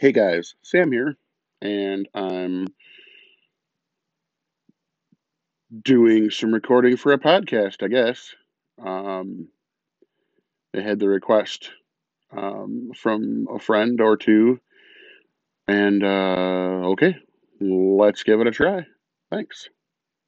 Hey guys, Sam here, and I'm doing some recording for a podcast, I guess. Um, they had the request um, from a friend or two, and uh, okay, let's give it a try. Thanks.